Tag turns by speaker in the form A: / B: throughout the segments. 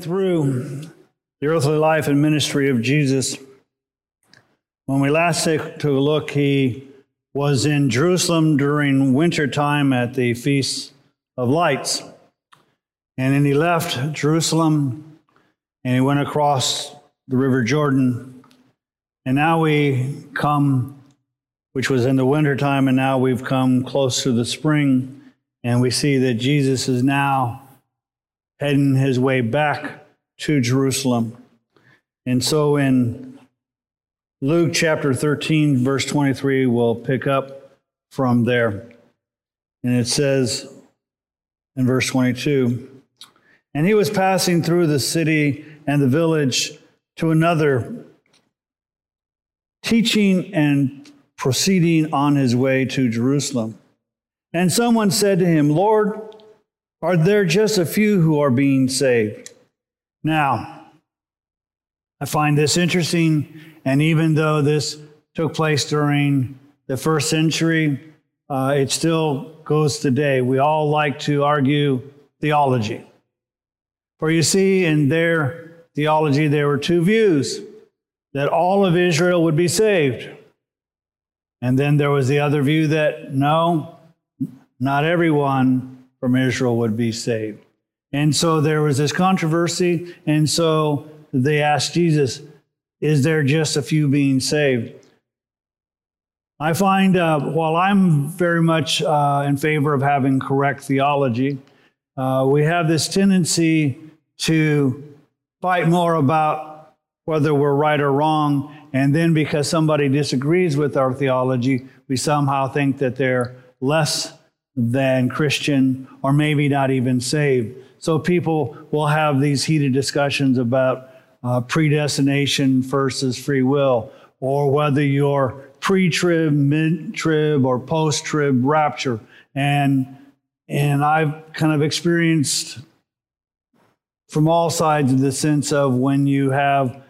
A: through the earthly life and ministry of Jesus. When we last took a look, he was in Jerusalem during winter time at the Feast of Lights. And then he left Jerusalem and he went across the River Jordan. And now we come, which was in the winter time, and now we've come close to the spring, and we see that Jesus is now heading his way back to Jerusalem. And so in Luke chapter 13, verse 23, we'll pick up from there. And it says in verse 22 And he was passing through the city and the village to another, teaching and proceeding on his way to Jerusalem. And someone said to him, Lord, are there just a few who are being saved? Now, I find this interesting, and even though this took place during the first century, uh, it still goes today. We all like to argue theology. For you see, in their theology, there were two views that all of Israel would be saved. And then there was the other view that no, not everyone from Israel would be saved. And so there was this controversy, and so they asked Jesus, Is there just a few being saved? I find uh, while I'm very much uh, in favor of having correct theology, uh, we have this tendency to fight more about whether we're right or wrong. And then because somebody disagrees with our theology, we somehow think that they're less than Christian or maybe not even saved. So people will have these heated discussions about uh, predestination versus free will, or whether you're pre trib, mid trib, or post trib rapture. And, and I've kind of experienced from all sides in the sense of when you have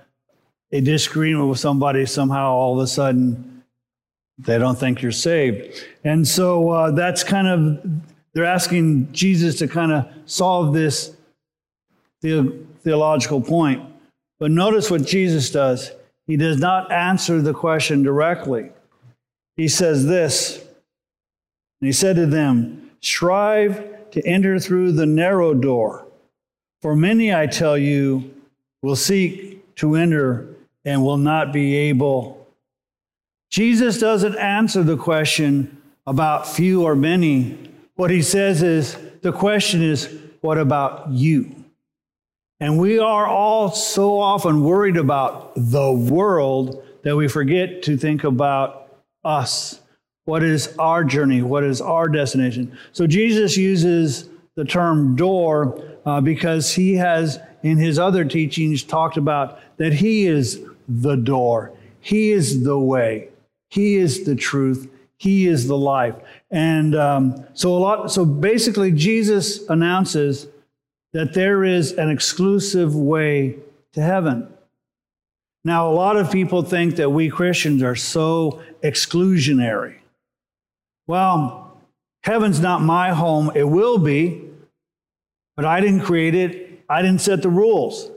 A: a disagreement with somebody, somehow all of a sudden they don't think you're saved. And so uh, that's kind of, they're asking Jesus to kind of solve this the- theological point. But notice what Jesus does. He does not answer the question directly. He says this, and he said to them, Strive to enter through the narrow door. For many, I tell you, will seek to enter and will not be able Jesus doesn't answer the question about few or many. What he says is the question is, what about you? And we are all so often worried about the world that we forget to think about us. What is our journey? What is our destination? So Jesus uses the term door uh, because he has, in his other teachings, talked about that he is the door, he is the way. He is the truth. He is the life. And um, so a lot. So basically, Jesus announces that there is an exclusive way to heaven. Now, a lot of people think that we Christians are so exclusionary. Well, heaven's not my home. It will be, but I didn't create it. I didn't set the rules.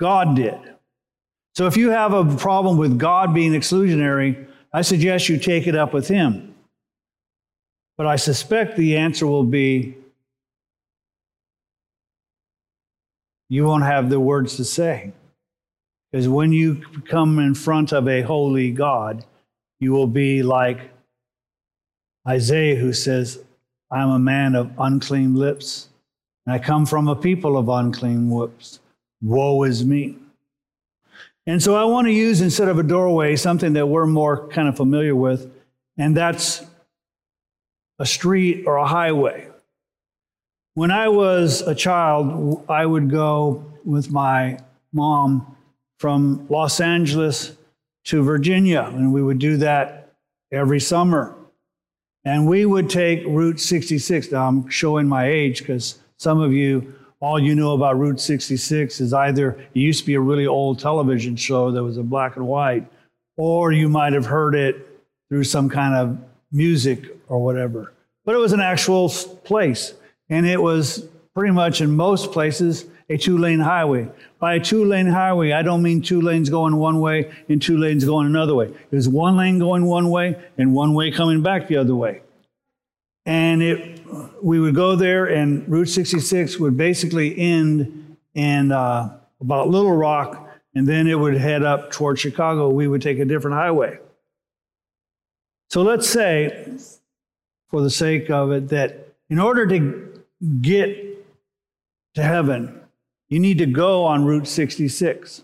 A: God did. So if you have a problem with God being exclusionary, I suggest you take it up with him. But I suspect the answer will be you won't have the words to say. Because when you come in front of a holy God, you will be like Isaiah, who says, I'm a man of unclean lips, and I come from a people of unclean lips. Woe is me. And so I want to use, instead of a doorway, something that we're more kind of familiar with, and that's a street or a highway. When I was a child, I would go with my mom from Los Angeles to Virginia, and we would do that every summer. And we would take Route 66. Now, I'm showing my age because some of you all you know about Route 66 is either it used to be a really old television show that was in black and white, or you might have heard it through some kind of music or whatever. But it was an actual place, and it was pretty much in most places a two lane highway. By a two lane highway, I don't mean two lanes going one way and two lanes going another way. There's one lane going one way and one way coming back the other way. And it, we would go there, and Route 66 would basically end in uh, about Little Rock, and then it would head up towards Chicago. We would take a different highway. So let's say, for the sake of it, that in order to get to heaven, you need to go on Route 66.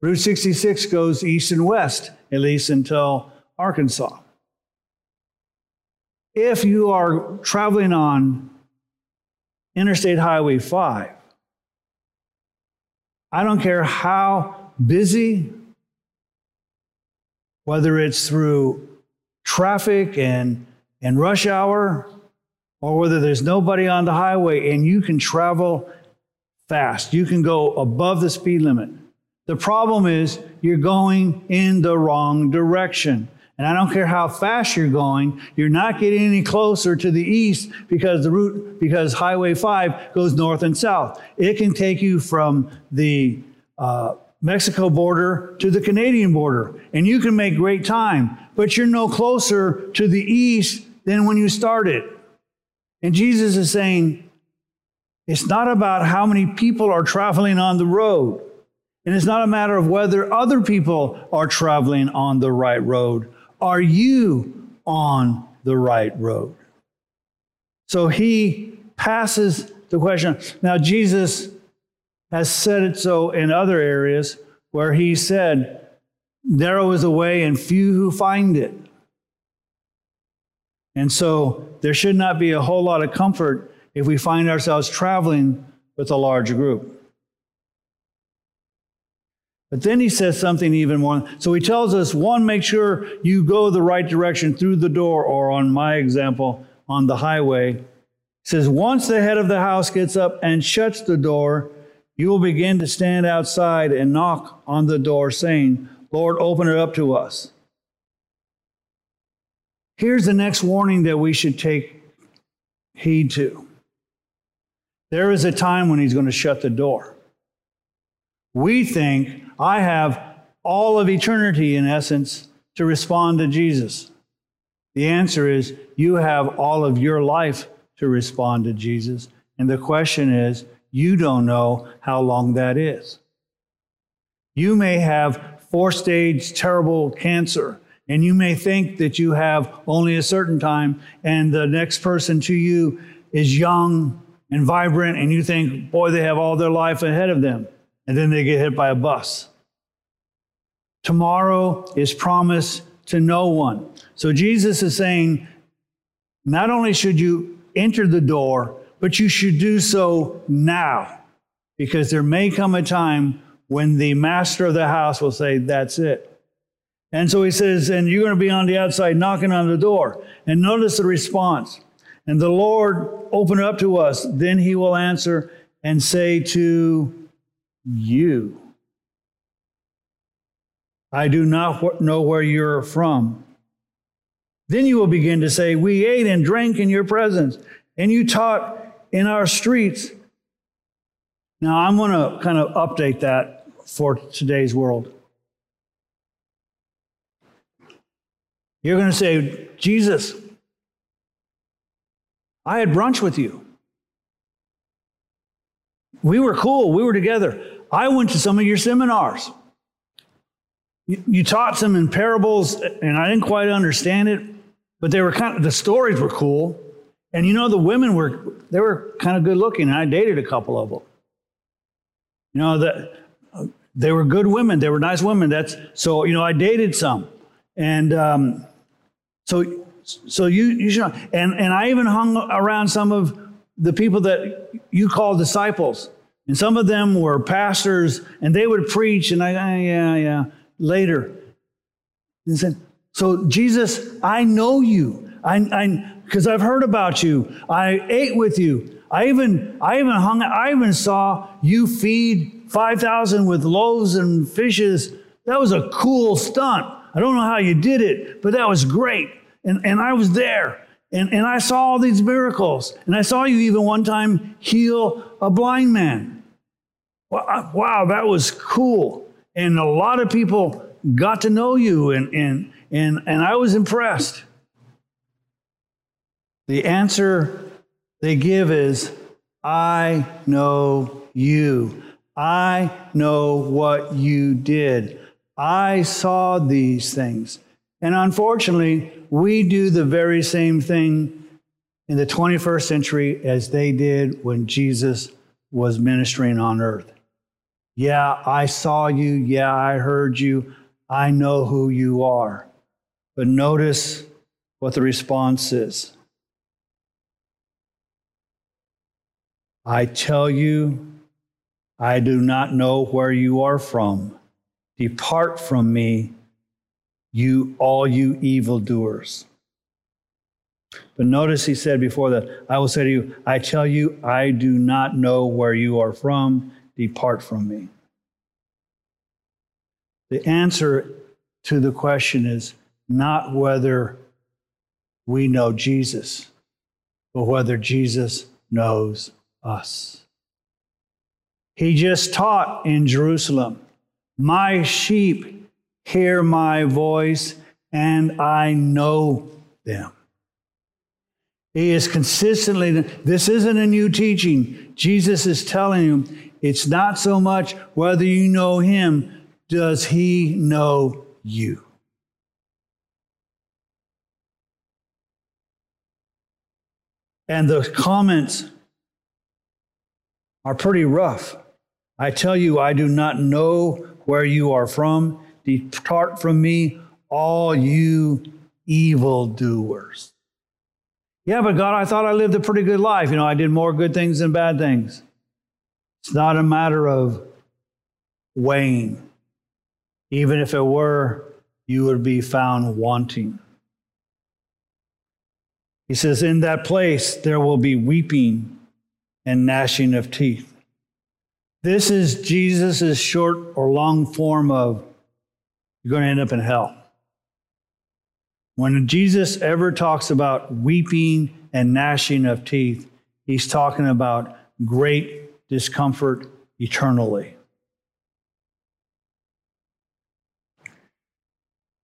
A: Route 66 goes east and west, at least until Arkansas. If you are traveling on Interstate Highway 5, I don't care how busy, whether it's through traffic and, and rush hour, or whether there's nobody on the highway and you can travel fast. You can go above the speed limit. The problem is you're going in the wrong direction. And I don't care how fast you're going, you're not getting any closer to the east because the route, because Highway 5 goes north and south. It can take you from the uh, Mexico border to the Canadian border, and you can make great time, but you're no closer to the east than when you started. And Jesus is saying, it's not about how many people are traveling on the road. And it's not a matter of whether other people are traveling on the right road. Are you on the right road? So he passes the question. Now, Jesus has said it so in other areas where he said, Narrow is the way and few who find it. And so there should not be a whole lot of comfort if we find ourselves traveling with a large group. But then he says something even more. So he tells us one, make sure you go the right direction through the door, or on my example, on the highway. He says, once the head of the house gets up and shuts the door, you will begin to stand outside and knock on the door, saying, Lord, open it up to us. Here's the next warning that we should take heed to. There is a time when he's going to shut the door. We think I have all of eternity, in essence, to respond to Jesus. The answer is you have all of your life to respond to Jesus. And the question is, you don't know how long that is. You may have four stage terrible cancer, and you may think that you have only a certain time, and the next person to you is young and vibrant, and you think, boy, they have all their life ahead of them. And then they get hit by a bus. Tomorrow is promised to no one. So Jesus is saying, not only should you enter the door, but you should do so now, because there may come a time when the master of the house will say, That's it. And so he says, And you're going to be on the outside knocking on the door. And notice the response. And the Lord open up to us. Then he will answer and say to you, I do not know where you're from. Then you will begin to say, We ate and drank in your presence, and you taught in our streets. Now, I'm going to kind of update that for today's world. You're going to say, Jesus, I had brunch with you. We were cool. We were together. I went to some of your seminars. You, taught some in parables, and I didn't quite understand it, but they were kind of, the stories were cool. And you know, the women were, they were kind of good looking, and I dated a couple of them. You know, that they were good women. They were nice women. That's so, you know, I dated some. And um, so, so you, you should, and, and I even hung around some of the people that you call disciples. And some of them were pastors, and they would preach, and I, yeah, yeah, later. And said, So, Jesus, I know you. I, because I've heard about you. I ate with you. I even, I even hung, I even saw you feed 5,000 with loaves and fishes. That was a cool stunt. I don't know how you did it, but that was great. And, and I was there. And, and I saw all these miracles. And I saw you even one time heal a blind man. wow, that was cool. And a lot of people got to know you, and, and, and, and I was impressed. The answer they give is, I know you. I know what you did. I saw these things. And unfortunately, we do the very same thing in the 21st century as they did when Jesus was ministering on earth. Yeah, I saw you. Yeah, I heard you. I know who you are. But notice what the response is. I tell you, I do not know where you are from. Depart from me, you all you evildoers. But notice he said before that, I will say to you, I tell you, I do not know where you are from. Depart from me. The answer to the question is not whether we know Jesus, but whether Jesus knows us. He just taught in Jerusalem, My sheep hear my voice, and I know them. He is consistently, this isn't a new teaching. Jesus is telling him it's not so much whether you know him, does he know you? And the comments are pretty rough. I tell you, I do not know where you are from. Depart from me, all you evildoers. Yeah, but God, I thought I lived a pretty good life. You know, I did more good things than bad things. It's not a matter of weighing. Even if it were, you would be found wanting. He says, In that place there will be weeping and gnashing of teeth. This is Jesus' short or long form of you're going to end up in hell. When Jesus ever talks about weeping and gnashing of teeth, he's talking about great discomfort eternally.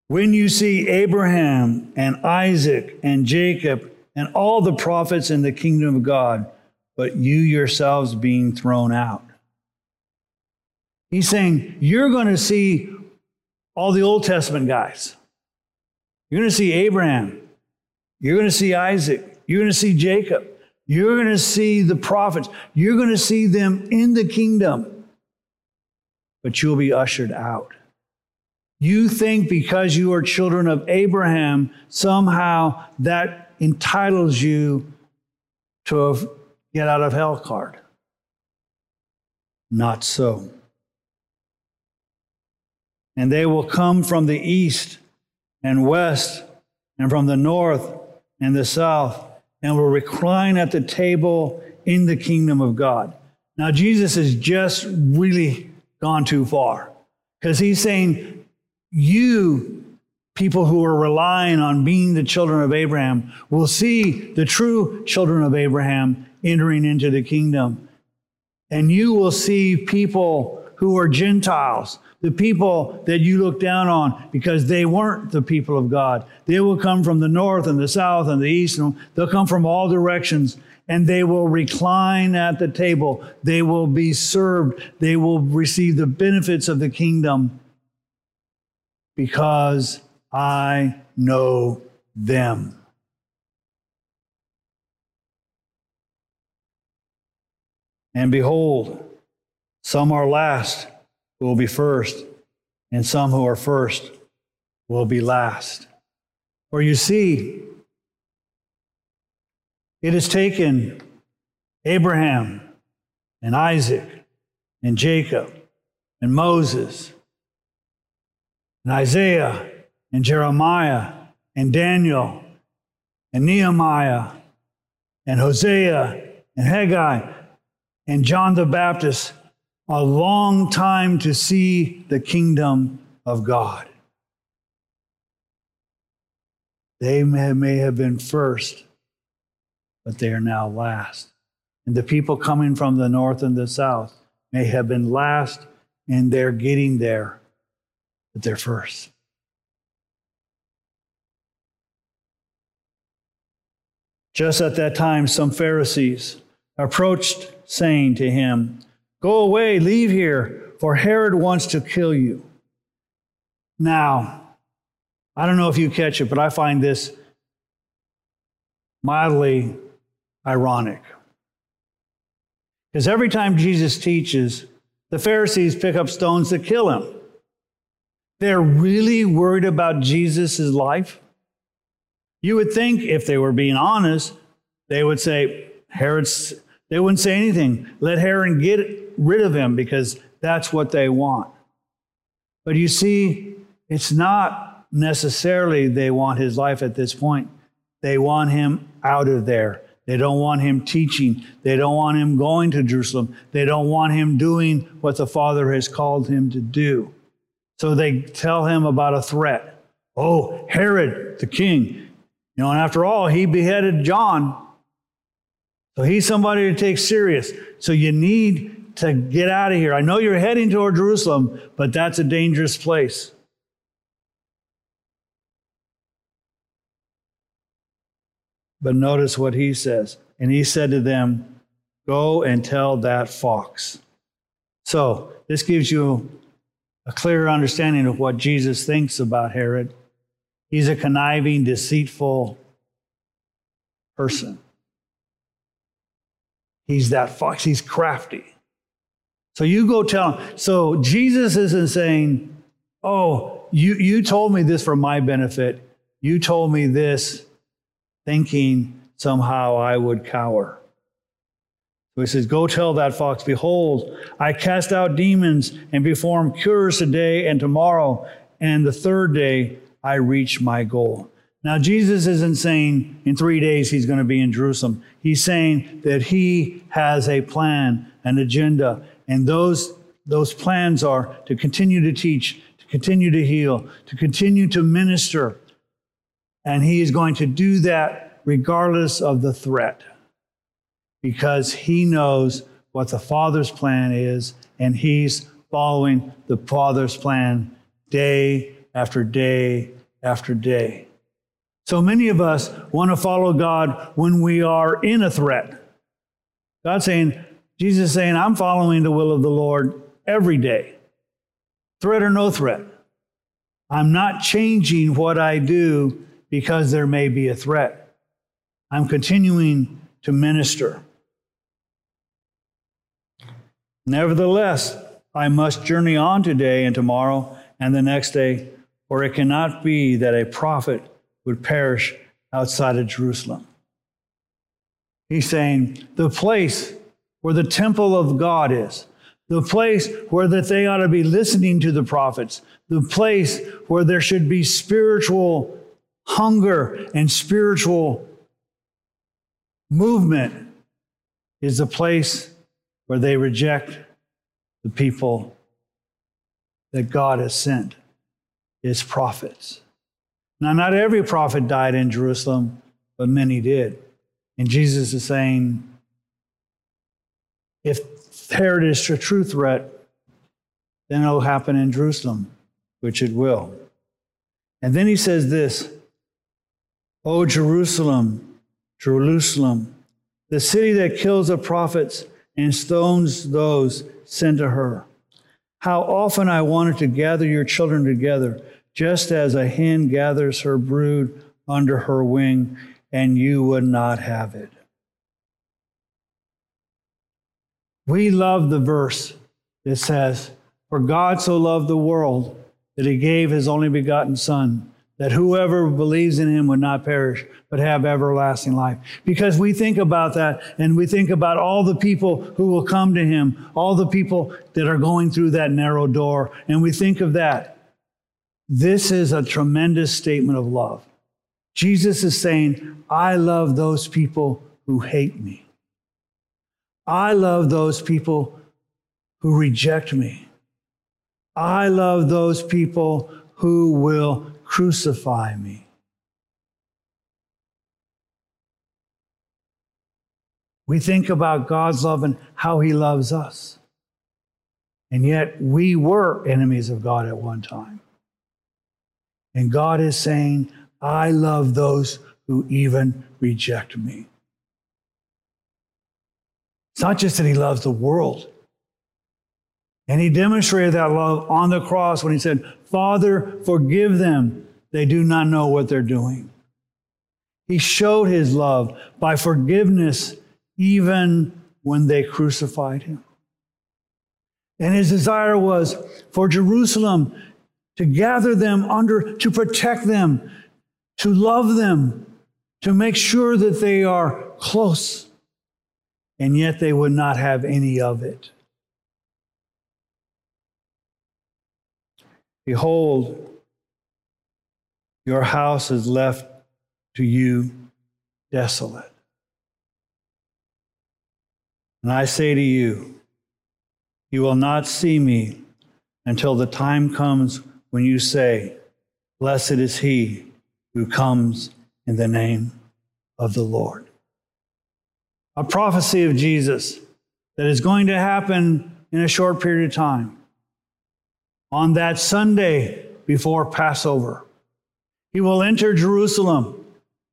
A: When you see Abraham and Isaac and Jacob and all the prophets in the kingdom of God, but you yourselves being thrown out. He's saying, You're going to see all the Old Testament guys. You're going to see Abraham. You're going to see Isaac. You're going to see Jacob. You're going to see the prophets. You're going to see them in the kingdom, but you'll be ushered out. You think because you are children of Abraham, somehow that entitles you to a get out of hell card. Not so. And they will come from the east and west and from the north and the south and will recline at the table in the kingdom of God. Now, Jesus has just really gone too far because he's saying, You, people who are relying on being the children of Abraham, will see the true children of Abraham entering into the kingdom. And you will see people who are Gentiles, the people that you look down on because they weren't the people of God. They will come from the north and the south and the east, and they'll come from all directions and they will recline at the table. They will be served. They will receive the benefits of the kingdom because I know them. And behold, some are last will be first, and some who are first will be last. For you see, it has taken Abraham and Isaac and Jacob and Moses and Isaiah and Jeremiah and Daniel and Nehemiah and Hosea and Haggai and John the Baptist a long time to see the kingdom of God. They may, have been first, but they are now last. And the people coming from the north and the south may have been last and they're getting there, but they're first. Just at that time, some Pharisees approached, saying to him, Go away, leave here, for Herod wants to kill you. Now, I don't know if you catch it, but I find this mildly ironic. Because every time Jesus teaches, the Pharisees pick up stones to kill him. They're really worried about Jesus' life. You would think if they were being honest, they would say, Herod's, they wouldn't say anything. Let Herod get rid of him because that's what they want. But you see, it's not necessarily they want his life at this point. They want him out of there. They don't want him teaching. They don't want him going to Jerusalem. They don't want him doing what the Father has called him to do. So they tell him about a threat. Oh, Herod, the king, you know, and after all, he beheaded John. So he's somebody to take serious. So you need to get out of here. I know you're heading toward Jerusalem, but that's a dangerous place. But notice what he says. And he said to them, Go and tell that fox. So this gives you a clearer understanding of what Jesus thinks about Herod. He's a conniving, deceitful person. He's that fox. He's crafty. So you go tell him. So Jesus isn't saying, Oh, you, you told me this for my benefit. You told me this thinking somehow I would cower. So he says, Go tell that fox, Behold, I cast out demons and perform cures today and tomorrow, and the third day I reach my goal. Now, Jesus isn't saying in three days he's going to be in Jerusalem. He's saying that he has a plan, an agenda, and those, those plans are to continue to teach, to continue to heal, to continue to minister. And he is going to do that regardless of the threat because he knows what the Father's plan is, and he's following the Father's plan day after day after day. So many of us want to follow God when we are in a threat. God saying, Jesus is saying, I'm following the will of the Lord every day, threat or no threat. I'm not changing what I do because there may be a threat. I'm continuing to minister. Nevertheless, I must journey on today and tomorrow and the next day for it cannot be that a prophet would perish outside of Jerusalem. He's saying the place where the temple of God is, the place where that they ought to be listening to the prophets, the place where there should be spiritual hunger and spiritual movement is the place where they reject the people that God has sent his prophets. Now, not every prophet died in Jerusalem, but many did. And Jesus is saying, if Herod is a true threat, then it'll happen in Jerusalem, which it will. And then he says this O Jerusalem, Jerusalem, the city that kills the prophets and stones those sent to her. How often I wanted to gather your children together just as a hen gathers her brood under her wing, and you would not have it. We love the verse that says, For God so loved the world that he gave his only begotten Son, that whoever believes in him would not perish, but have everlasting life. Because we think about that and we think about all the people who will come to him, all the people that are going through that narrow door, and we think of that. This is a tremendous statement of love. Jesus is saying, I love those people who hate me. I love those people who reject me. I love those people who will crucify me. We think about God's love and how he loves us. And yet we were enemies of God at one time. And God is saying, I love those who even reject me. It's not just that he loves the world. And he demonstrated that love on the cross when he said, Father, forgive them. They do not know what they're doing. He showed his love by forgiveness even when they crucified him. And his desire was for Jerusalem to gather them under, to protect them, to love them, to make sure that they are close. And yet they would not have any of it. Behold, your house is left to you desolate. And I say to you, you will not see me until the time comes when you say, Blessed is he who comes in the name of the Lord. A prophecy of Jesus that is going to happen in a short period of time. On that Sunday before Passover, he will enter Jerusalem,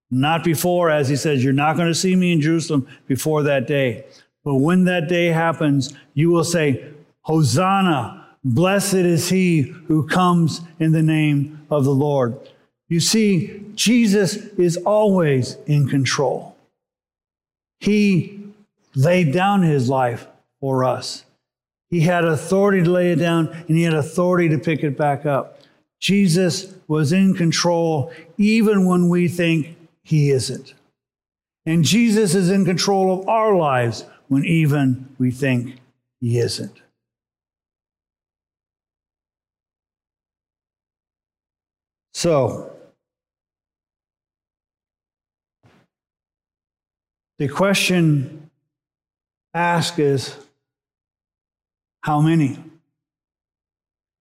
A: not before, as he says, You're not going to see me in Jerusalem before that day. But when that day happens, you will say, Hosanna, blessed is he who comes in the name of the Lord. You see, Jesus is always in control. He laid down his life for us. He had authority to lay it down and he had authority to pick it back up. Jesus was in control even when we think he isn't. And Jesus is in control of our lives when even we think he isn't. So, the question asked is how many?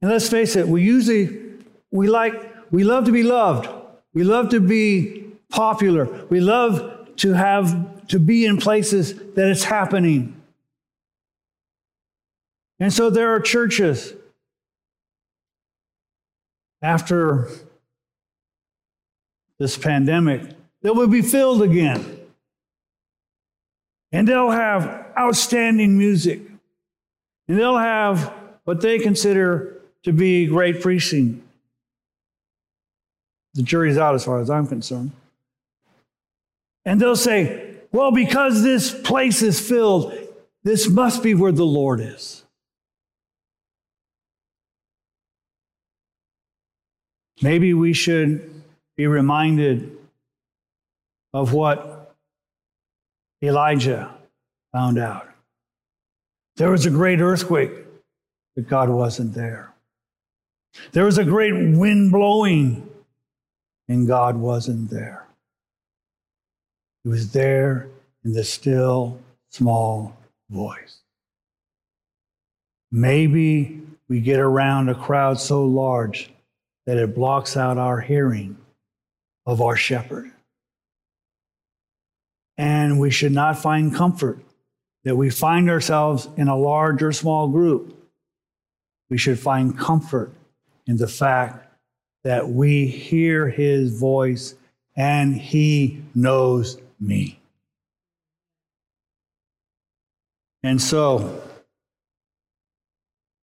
A: And let's face it, we usually we like we love to be loved. We love to be popular. We love to have to be in places that it's happening. And so there are churches after this pandemic that will be filled again. And they'll have outstanding music. And they'll have what they consider to be great preaching. The jury's out as far as I'm concerned. And they'll say, well, because this place is filled, this must be where the Lord is. Maybe we should be reminded of what Elijah found out. There was a great earthquake, but God wasn't there. There was a great wind blowing, and God wasn't there. He was there in the still, small voice. Maybe we get around a crowd so large that it blocks out our hearing of our shepherd. And we should not find comfort that we find ourselves in a large or small group. We should find comfort in the fact that we hear his voice and he knows me. And so,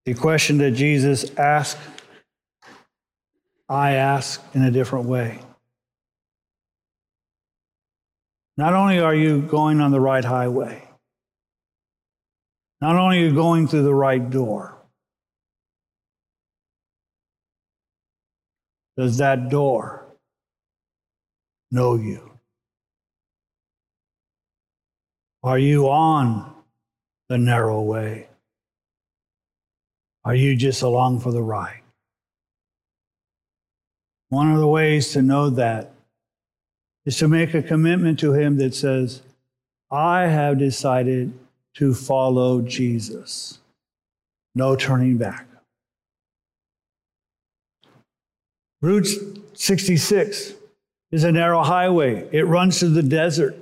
A: the question that Jesus asked, I ask in a different way. Not only are you going on the right highway, not only are you going through the right door, does that door know you? Are you on the narrow way? Are you just along for the ride? One of the ways to know that is to make a commitment to Him that says, I have decided to follow Jesus. No turning back. Route 66 is a narrow highway, it runs through the desert.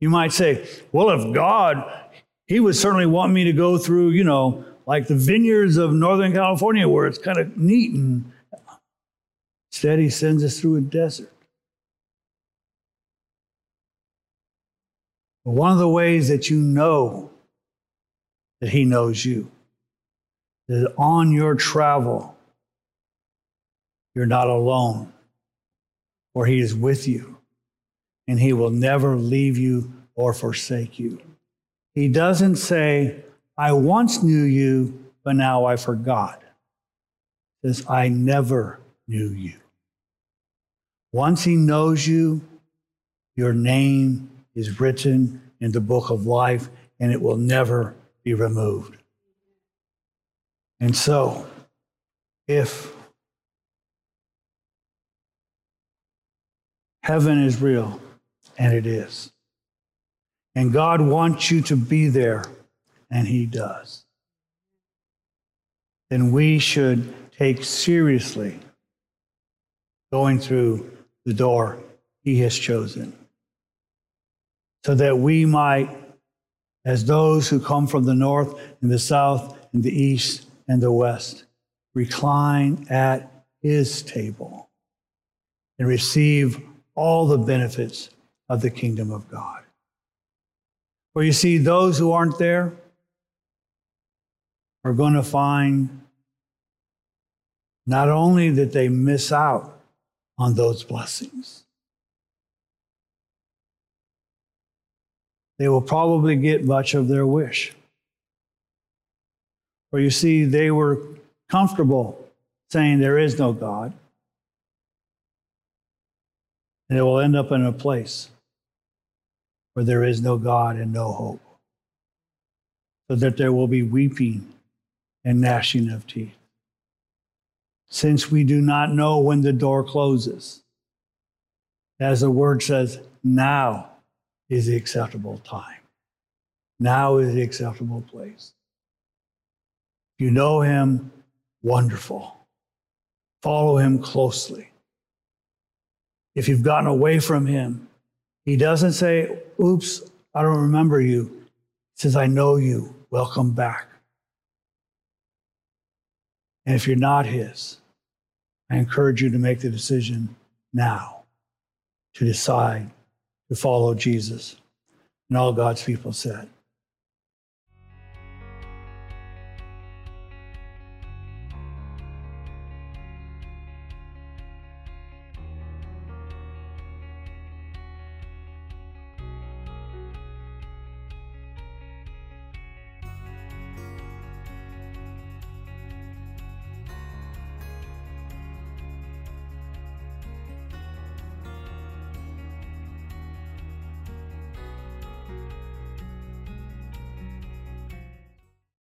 A: You might say, well, if God he would certainly want me to go through, you know, like the vineyards of Northern California where it's kind of neat and instead he sends us through a desert. But one of the ways that you know that he knows you is on your travel, you're not alone, for he is with you, and he will never leave you or forsake you. He doesn't say, I once knew you, but now I forgot. He says, I never knew you. Once he knows you, your name is written in the book of life and it will never be removed. And so, if heaven is real, and it is, and God wants you to be there, and He does, then we should take seriously going through the door He has chosen so that we might, as those who come from the north and the south and the east and the west, recline at his table and receive all the benefits of the kingdom of God. For you see, those who aren't there are going to find not only that they miss out on those blessings, they will probably get much of their wish. For you see, they were comfortable saying there is no God. And it will end up in a place where there is no God and no hope. So that there will be weeping and gnashing of teeth. Since we do not know when the door closes, as the word says, now is the acceptable time. Now is the acceptable place. If you know him, wonderful. Follow him closely. If you've gotten away from him, he doesn't say, Oops, I don't remember you. He says, I know you. Welcome back. And if you're not his, I encourage you to make the decision now to decide to follow Jesus. And all God's people said,